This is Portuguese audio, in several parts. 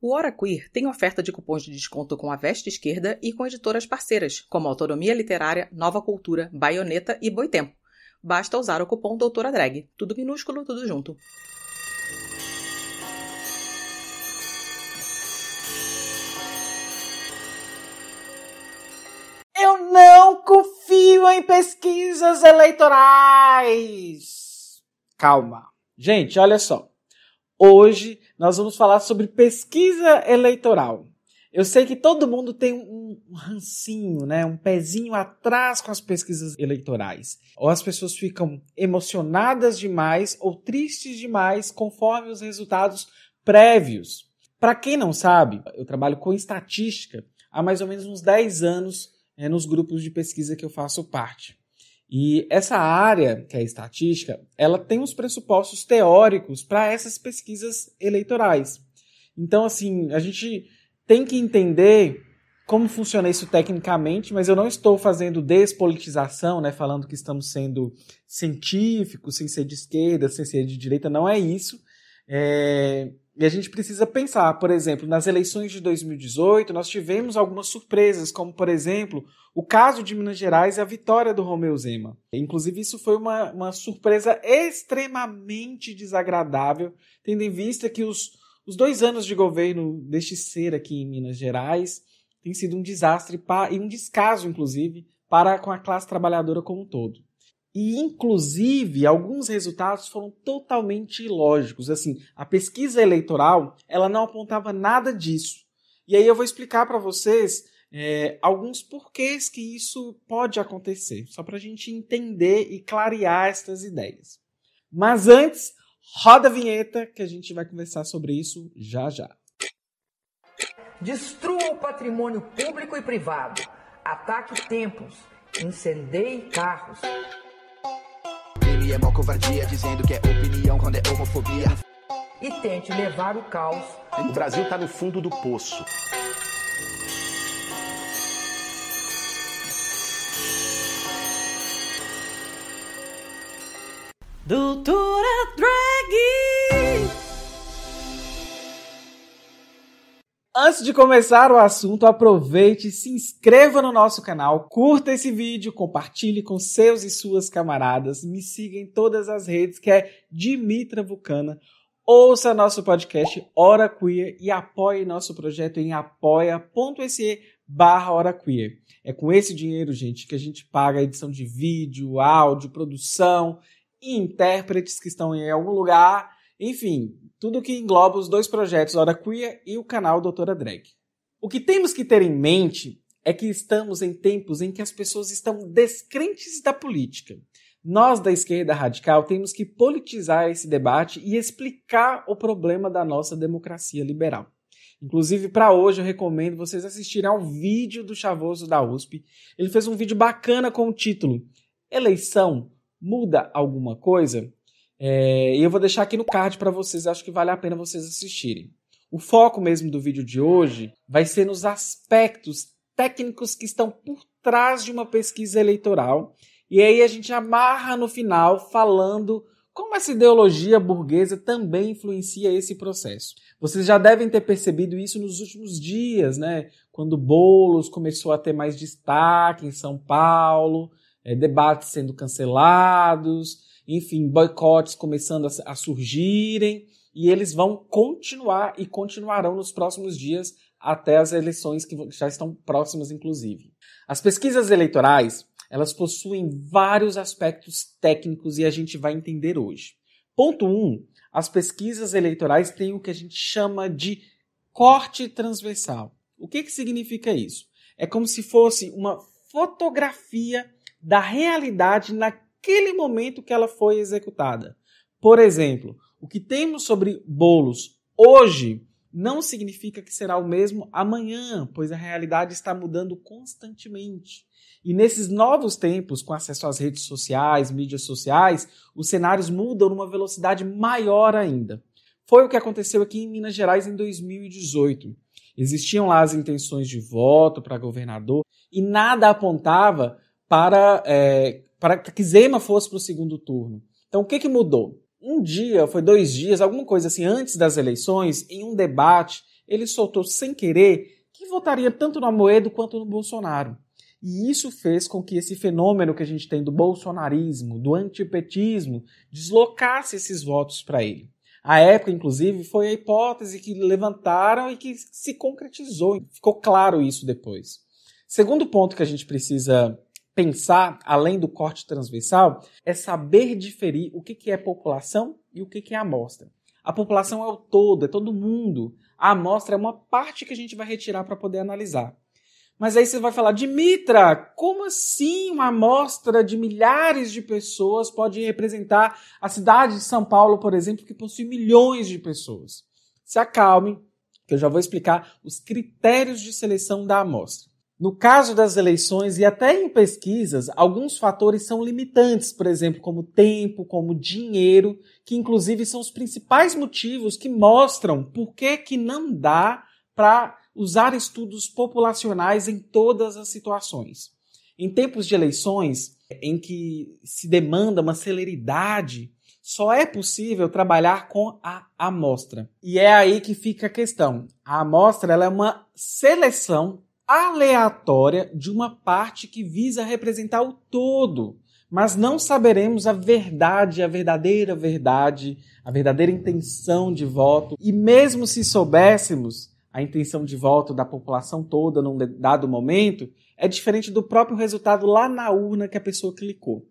O Hora Queer tem oferta de cupons de desconto com a Veste Esquerda e com editoras parceiras, como Autonomia Literária, Nova Cultura, Baioneta e Boitempo. Basta usar o cupom Doutora Drag. Tudo minúsculo, tudo junto. Eu não confio em pesquisas eleitorais. Calma. Gente, olha só. Hoje nós vamos falar sobre pesquisa eleitoral. Eu sei que todo mundo tem um, rancinho, né? um pezinho atrás com as pesquisas eleitorais. Ou as pessoas ficam emocionadas demais ou tristes demais conforme os resultados prévios. Para quem não sabe, eu trabalho com estatística há mais ou menos uns 10 anos é, nos grupos de pesquisa que eu faço parte. E essa área, que é a estatística, ela tem os pressupostos teóricos para essas pesquisas eleitorais. Então, assim, a gente tem que entender como funciona isso tecnicamente, mas eu não estou fazendo despolitização, né, falando que estamos sendo científicos, sem ser de esquerda, sem ser de direita, não é isso. É, e a gente precisa pensar, por exemplo, nas eleições de 2018, nós tivemos algumas surpresas, como, por exemplo, o caso de Minas Gerais e a vitória do Romeu Zema. Inclusive, isso foi uma, uma surpresa extremamente desagradável, tendo em vista que os, os dois anos de governo deste ser aqui em Minas Gerais têm sido um desastre e um descaso, inclusive, para com a classe trabalhadora como um todo. E, inclusive, alguns resultados foram totalmente ilógicos. Assim, a pesquisa eleitoral ela não apontava nada disso. E aí eu vou explicar para vocês é, alguns porquês que isso pode acontecer, só para a gente entender e clarear estas ideias. Mas antes, roda a vinheta que a gente vai conversar sobre isso já já. Destrua o patrimônio público e privado. Ataque templos. Incendeie carros é mó covardia, dizendo que é opinião quando é homofobia. E tente levar o caos. O Brasil tá no fundo do poço. Doutora Antes de começar o assunto, aproveite, se inscreva no nosso canal, curta esse vídeo, compartilhe com seus e suas camaradas, me siga em todas as redes que é Dimitra Vulcana, ouça nosso podcast Hora Queer e apoie nosso projeto em apoia.se barra Hora Queer. É com esse dinheiro, gente, que a gente paga a edição de vídeo, áudio, produção e intérpretes que estão em algum lugar enfim, tudo que engloba os dois projetos Hora Queer e o canal Doutora Drag. O que temos que ter em mente é que estamos em tempos em que as pessoas estão descrentes da política. Nós da esquerda radical temos que politizar esse debate e explicar o problema da nossa democracia liberal. Inclusive, para hoje, eu recomendo vocês assistirem ao vídeo do Chavoso da USP. Ele fez um vídeo bacana com o título Eleição muda alguma coisa? É, e eu vou deixar aqui no card para vocês, acho que vale a pena vocês assistirem. O foco mesmo do vídeo de hoje vai ser nos aspectos técnicos que estão por trás de uma pesquisa eleitoral. E aí a gente amarra no final falando como essa ideologia burguesa também influencia esse processo. Vocês já devem ter percebido isso nos últimos dias, né? Quando Bolos começou a ter mais destaque em São Paulo, é, debates sendo cancelados, enfim, boicotes começando a, a surgirem, e eles vão continuar e continuarão nos próximos dias até as eleições que já estão próximas, inclusive. As pesquisas eleitorais, elas possuem vários aspectos técnicos e a gente vai entender hoje. Ponto 1. Um, as pesquisas eleitorais têm o que a gente chama de corte transversal. O que, que significa isso? É como se fosse uma fotografia da realidade na naquele momento que ela foi executada. Por exemplo, o que temos sobre bolos hoje não significa que será o mesmo amanhã, pois a realidade está mudando constantemente. E nesses novos tempos, com acesso às redes sociais, mídias sociais, os cenários mudam numa velocidade maior ainda. Foi o que aconteceu aqui em Minas Gerais em 2018. Existiam lá as intenções de voto para governador e nada apontava para é, para que Zema fosse para o segundo turno. Então, o que, que mudou? Um dia, foi dois dias, alguma coisa assim, antes das eleições, em um debate ele soltou sem querer que votaria tanto no Amoedo quanto no Bolsonaro. E isso fez com que esse fenômeno que a gente tem do bolsonarismo, do antipetismo, deslocasse esses votos para ele. A época, inclusive, foi a hipótese que levantaram e que se concretizou. Ficou claro isso depois. Segundo ponto que a gente precisa pensar, além do corte transversal, é saber diferir o que é população e o que é amostra. A população é o todo, é todo mundo. A amostra é uma parte que a gente vai retirar para poder analisar. Mas aí você vai falar, Dimitra, como assim uma amostra de milhares de pessoas pode representar a cidade de São Paulo, por exemplo, que possui milhões de pessoas? Se acalme, que eu já vou explicar os critérios de seleção da amostra. No caso das eleições e até em pesquisas, alguns fatores são limitantes, por exemplo, como tempo, como dinheiro, que inclusive são os principais motivos que mostram por que, que não dá para usar estudos populacionais em todas as situações. Em tempos de eleições, em que se demanda uma celeridade, só é possível trabalhar com a amostra. E é aí que fica a questão. A amostra é uma seleção aleatória de uma parte que visa representar o todo, mas não saberemos a verdade, a verdadeira verdade, a verdadeira intenção de voto. E mesmo se soubéssemos, a intenção de voto da população toda num dado momento, é diferente do próprio resultado lá na urna que a pessoa clicou.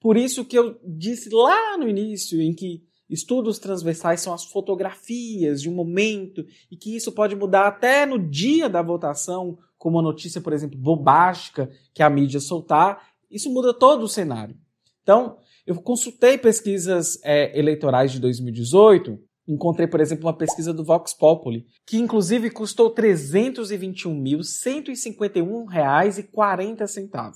Por isso que eu disse lá no início, em que estudos transversais são as fotografias de um momento e que isso pode mudar até no dia da votação, como uma notícia, por exemplo, bombástica que a mídia soltar, isso muda todo o cenário. Então, eu consultei pesquisas é, eleitorais de 2018 Encontrei, por exemplo, uma pesquisa do Vox Populi, que inclusive custou R$ 321.151,40.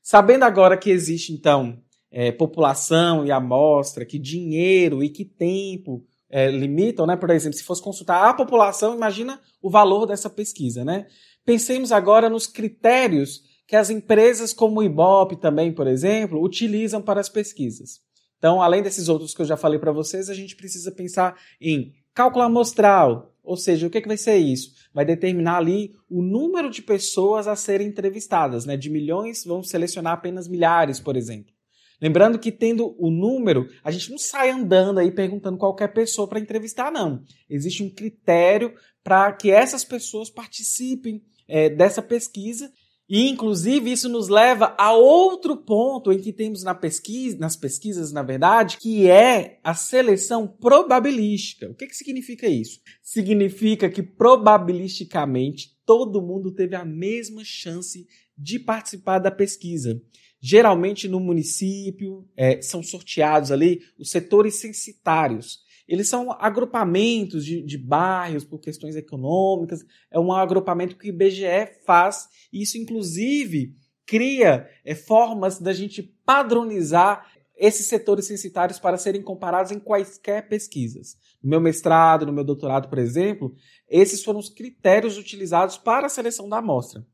Sabendo agora que existe, então, é, população e amostra, que dinheiro e que tempo é, limitam, né? Por exemplo, se fosse consultar a população, imagina o valor dessa pesquisa, né? Pensemos agora nos critérios que as empresas como o Ibope também, por exemplo, utilizam para as pesquisas. Então, além desses outros que eu já falei para vocês, a gente precisa pensar em cálculo amostral, ou seja, o que, que vai ser isso? Vai determinar ali o número de pessoas a serem entrevistadas, né? De milhões, vamos selecionar apenas milhares, por exemplo. Lembrando que tendo o número, a gente não sai andando aí perguntando qualquer pessoa para entrevistar, não. Existe um critério para que essas pessoas participem é, dessa pesquisa e, inclusive, isso nos leva a outro ponto em que temos na pesquisa, nas pesquisas, na verdade, que é a seleção probabilística. O que, que significa isso? Significa que, probabilisticamente, todo mundo teve a mesma chance de participar da pesquisa. Geralmente, no município, é, são sorteados ali os setores censitários. Eles são agrupamentos de, de bairros por questões econômicas, é um agrupamento que o IBGE faz, e isso, inclusive, cria é, formas da gente padronizar esses setores censitários para serem comparados em quaisquer pesquisas. No meu mestrado, no meu doutorado, por exemplo, esses foram os critérios utilizados para a seleção da amostra.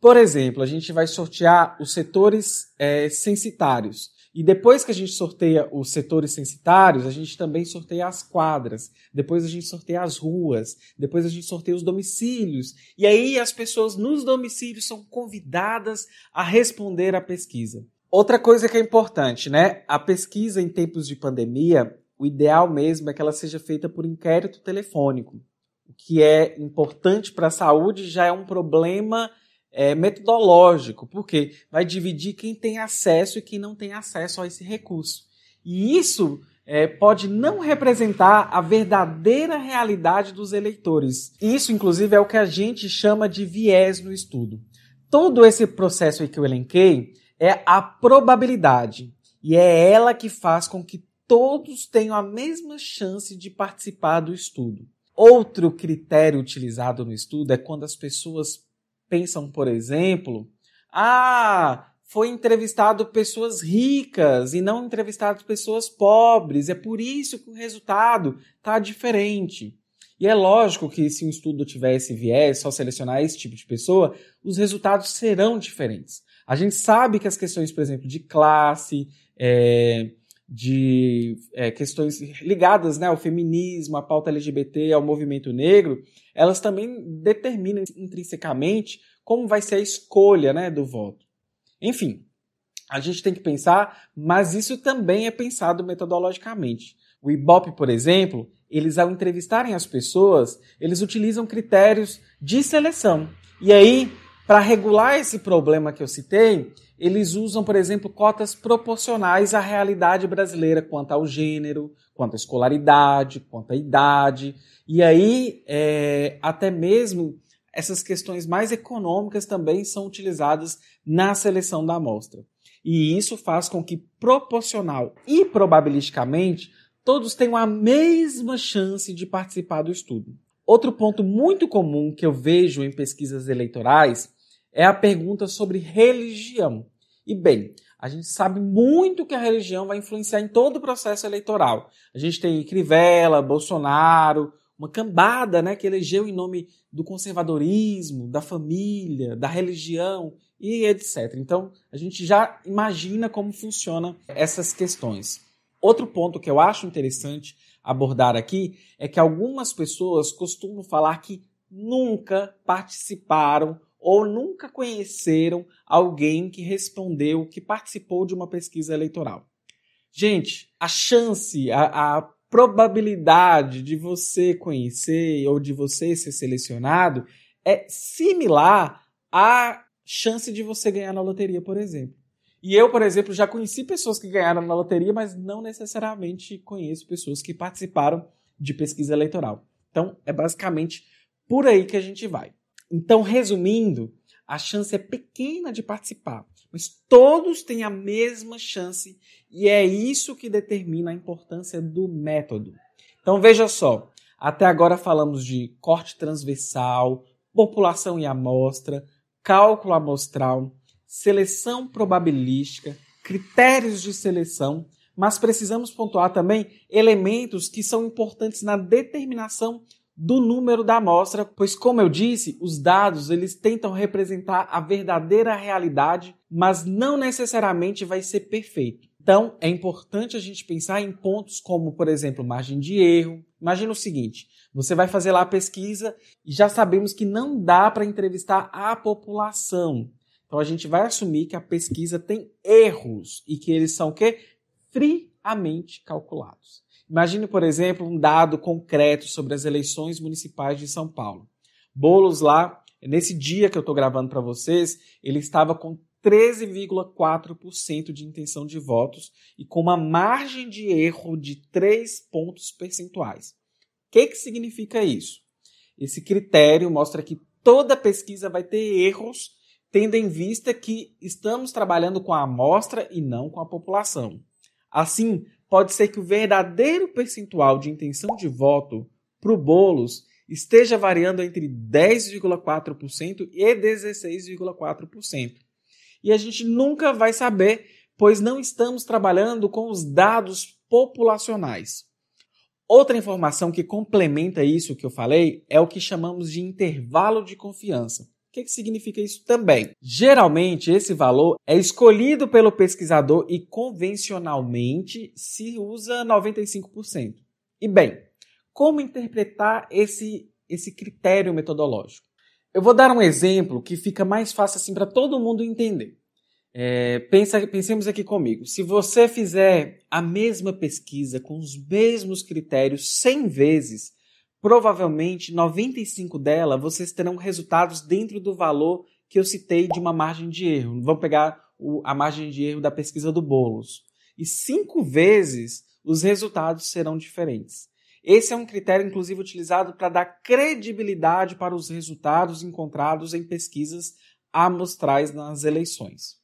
Por exemplo, a gente vai sortear os setores é, censitários. E depois que a gente sorteia os setores censitários, a gente também sorteia as quadras, depois a gente sorteia as ruas, depois a gente sorteia os domicílios. E aí as pessoas nos domicílios são convidadas a responder à pesquisa. Outra coisa que é importante, né? A pesquisa em tempos de pandemia, o ideal mesmo é que ela seja feita por inquérito telefônico. O que é importante para a saúde já é um problema é, metodológico, porque vai dividir quem tem acesso e quem não tem acesso a esse recurso. E isso é, pode não representar a verdadeira realidade dos eleitores. Isso, inclusive, é o que a gente chama de viés no estudo. Todo esse processo que eu elenquei é a probabilidade. E é ela que faz com que todos tenham a mesma chance de participar do estudo. Outro critério utilizado no estudo é quando as pessoas pensam, por exemplo, ah, foi entrevistado pessoas ricas e não entrevistado pessoas pobres. É por isso que o resultado está diferente. E é lógico que se um estudo tiver esse viés, só selecionar esse tipo de pessoa, os resultados serão diferentes. A gente sabe que as questões, por exemplo, de classe, é, de é, questões ligadas né, ao feminismo, à pauta LGBT, ao movimento negro, elas também determinam intrinsecamente como vai ser a escolha né, do voto. Enfim, a gente tem que pensar, mas isso também é pensado metodologicamente. O Ibope, por exemplo, eles ao entrevistarem as pessoas, eles utilizam critérios de seleção. E aí, para regular esse problema que eu citei, eles usam, por exemplo, cotas proporcionais à realidade brasileira quanto ao gênero, quanto à escolaridade, quanto à idade. E aí, é, até mesmo essas questões mais econômicas também são utilizadas na seleção da amostra. E isso faz com que, proporcional e probabilisticamente, todos tenham a mesma chance de participar do estudo. Outro ponto muito comum que eu vejo em pesquisas eleitorais é a pergunta sobre religião. E bem, a gente sabe muito que a religião vai influenciar em todo o processo eleitoral. A gente tem Crivella, Bolsonaro, uma cambada né, que elegeu em nome do conservadorismo, da família, da religião e etc. Então, a gente já imagina como funciona essas questões. Outro ponto que eu acho interessante abordar aqui é que algumas pessoas costumam falar que nunca participaram ou nunca conheceram alguém que respondeu, que participou de uma pesquisa eleitoral. Gente, a chance, a, a probabilidade de você conhecer ou de você ser selecionado é similar à chance de você ganhar na loteria, por exemplo. E eu, por exemplo, já conheci pessoas que ganharam na loteria, mas não necessariamente conheço pessoas que participaram de pesquisa eleitoral. Então, é basicamente por aí que a gente vai. Então, resumindo, a chance é pequena de participar, mas todos têm a mesma chance e é isso que determina a importância do método. Então, veja só, até agora falamos de corte transversal, população e amostra, cálculo amostral, seleção probabilística, critérios de seleção, mas precisamos pontuar também elementos que são importantes na determinação do número da amostra, pois como eu disse, os dados eles tentam representar a verdadeira realidade, mas não necessariamente vai ser perfeito. Então, é importante a gente pensar em pontos como, por exemplo, margem de erro. Imagina o seguinte: você vai fazer lá a pesquisa e já sabemos que não dá para entrevistar a população. Então a gente vai assumir que a pesquisa tem erros e que eles são o quê? Friamente calculados. Imagine, por exemplo, um dado concreto sobre as eleições municipais de São Paulo. Bolos lá, nesse dia que eu estou gravando para vocês, ele estava com 13,4% de intenção de votos e com uma margem de erro de 3 pontos percentuais. O que, que significa isso? Esse critério mostra que toda pesquisa vai ter erros tendo em vista que estamos trabalhando com a amostra e não com a população. Assim, pode ser que o verdadeiro percentual de intenção de voto para o Boulos esteja variando entre 10,4% e 16,4%. E a gente nunca vai saber, pois não estamos trabalhando com os dados populacionais. Outra informação que complementa isso que eu falei é o que chamamos de intervalo de confiança. O que, que significa isso também? Geralmente, esse valor é escolhido pelo pesquisador e convencionalmente se usa 95%. E bem, como interpretar esse, esse critério metodológico? Eu vou dar um exemplo que fica mais fácil assim para todo mundo entender. É, pensa, pensemos aqui comigo. Se você fizer a mesma pesquisa com os mesmos critérios 100 vezes, provavelmente 95 dela vocês terão resultados dentro do valor que eu citei de uma margem de erro. Vamos pegar o, a margem de erro da pesquisa do Bolos. E cinco vezes os resultados serão diferentes. Esse é um critério, inclusive, utilizado para dar credibilidade para os resultados encontrados em pesquisas amostrais nas eleições.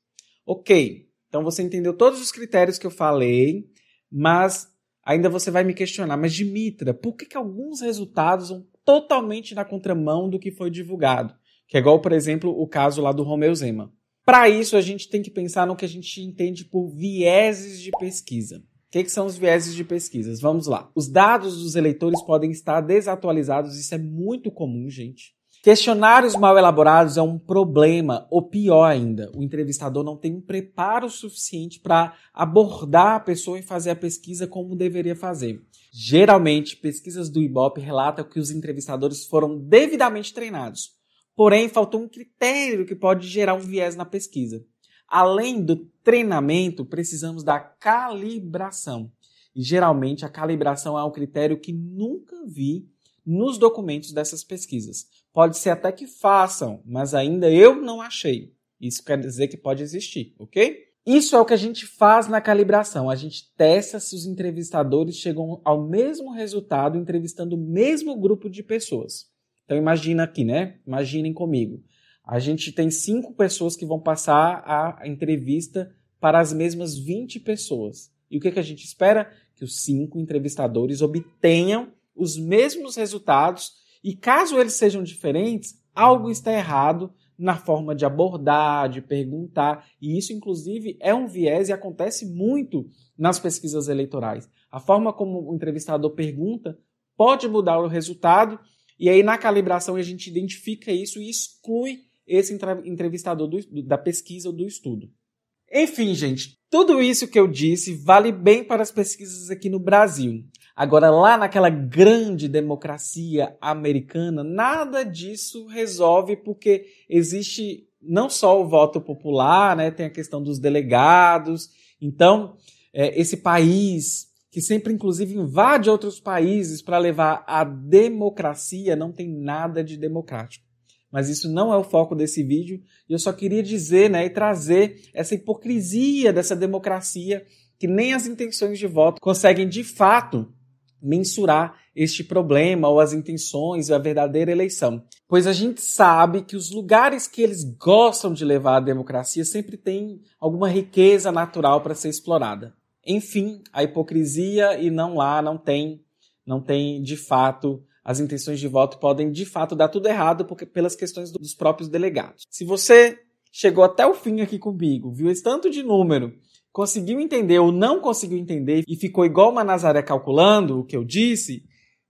Ok, então você entendeu todos os critérios que eu falei, mas ainda você vai me questionar, mas Dimitra, por que, que alguns resultados vão totalmente na contramão do que foi divulgado? Que é igual, por exemplo, o caso lá do Romeu Zema. Para isso, a gente tem que pensar no que a gente entende por vieses de pesquisa. O que, que, são os vieses de pesquisas? Vamos lá. Os dados dos eleitores podem estar desatualizados, isso é muito comum, gente. Questionários mal elaborados é um problema, ou pior ainda, o entrevistador não tem um preparo suficiente para abordar a pessoa e fazer a pesquisa como deveria fazer. Geralmente, pesquisas do Ibope relatam que os entrevistadores foram devidamente treinados, porém faltou um critério que pode gerar um viés na pesquisa. Além do treinamento, precisamos da calibração. E geralmente a calibração é um critério que nunca vi nos documentos dessas pesquisas. Pode ser até que façam, mas ainda eu não achei. Isso quer dizer que pode existir, ok? Isso é o que a gente faz na calibração. A gente testa se os entrevistadores chegam ao mesmo resultado entrevistando o mesmo grupo de pessoas. Então imagina aqui, né? Imaginem comigo. A gente tem cinco pessoas que vão passar a entrevista para as mesmas 20 pessoas. E o que, que a gente espera? Que os cinco entrevistadores obtenham os mesmos resultados e caso eles sejam diferentes, algo está errado na forma de abordar, de perguntar, e isso inclusive é um viés e acontece muito nas pesquisas eleitorais. A forma como o entrevistador pergunta pode mudar o resultado, e aí na calibração a gente identifica isso e exclui esse entrevistador do, da pesquisa ou do estudo. Enfim, gente, tudo isso que eu disse vale bem para as pesquisas aqui no Brasil. Agora, lá naquela grande democracia americana, nada disso resolve porque existe não só o voto popular, né, tem a questão dos delegados. Então, é, esse país que sempre, inclusive, invade outros países para levar a democracia, não tem nada de democrático mas isso não é o foco desse vídeo. E eu só queria dizer né, e trazer essa hipocrisia dessa democracia que nem as intenções de voto conseguem de fato mensurar este problema ou as intenções e a verdadeira eleição. Pois a gente sabe que os lugares que eles gostam de levar a democracia sempre têm alguma riqueza natural para ser explorada. Enfim, a hipocrisia e não lá não tem, não tem de fato as intenções de voto podem de fato dar tudo errado porque, pelas questões dos próprios delegados. Se você chegou até o fim aqui comigo, viu esse tanto de número, conseguiu entender ou não conseguiu entender e ficou igual uma Nazaré calculando o que eu disse,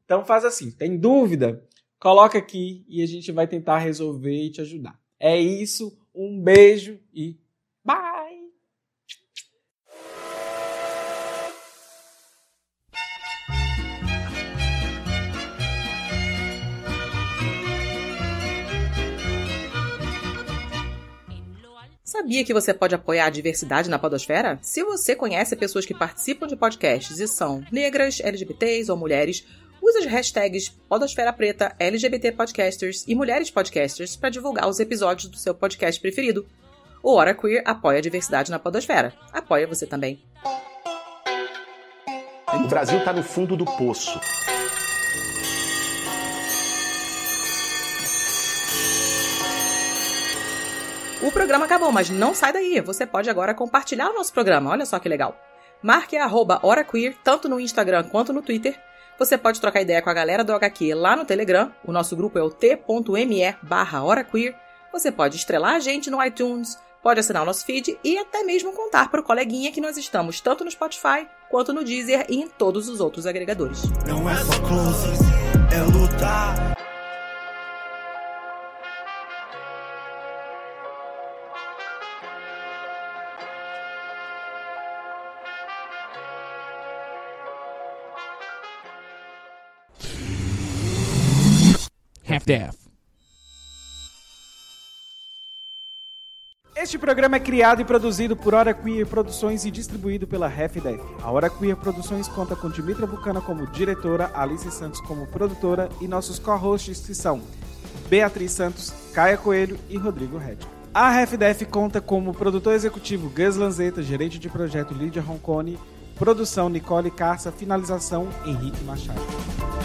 então faz assim, tem dúvida? Coloca aqui e a gente vai tentar resolver e te ajudar. É isso, um beijo e Sabia que você pode apoiar a diversidade na podosfera? Se você conhece pessoas que participam de podcasts e são negras, LGBTs ou mulheres, use as hashtags Podosfera Preta, LGBT Podcasters e Mulheres Podcasters para divulgar os episódios do seu podcast preferido. O Hora Queer apoia a diversidade na podosfera. Apoia você também. O Brasil está no fundo do poço. O programa acabou, mas não sai daí. Você pode agora compartilhar o nosso programa. Olha só que legal. Marque arroba HoraQueer, tanto no Instagram quanto no Twitter. Você pode trocar ideia com a galera do HQ lá no Telegram. O nosso grupo é o t.me barra. Você pode estrelar a gente no iTunes, pode assinar o nosso feed e até mesmo contar para o coleguinha que nós estamos tanto no Spotify quanto no Deezer e em todos os outros agregadores. Não é só close, é lutar. Half-Death. Este programa é criado e produzido por Hora Queer Produções e distribuído pela Half-Death. A Hora Queer Produções conta com Dimitra Bucana como diretora, Alice Santos como produtora e nossos co-hosts que são Beatriz Santos, Caia Coelho e Rodrigo Red. A Half-Death conta como produtor executivo Gus Lanzetta, gerente de projeto Lídia Roncone, produção Nicole Carça, finalização Henrique Machado.